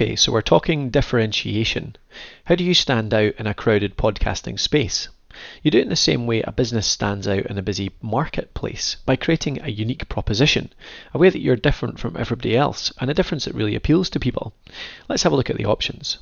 Okay, so we're talking differentiation. How do you stand out in a crowded podcasting space? You do it in the same way a business stands out in a busy marketplace by creating a unique proposition, a way that you're different from everybody else, and a difference that really appeals to people. Let's have a look at the options.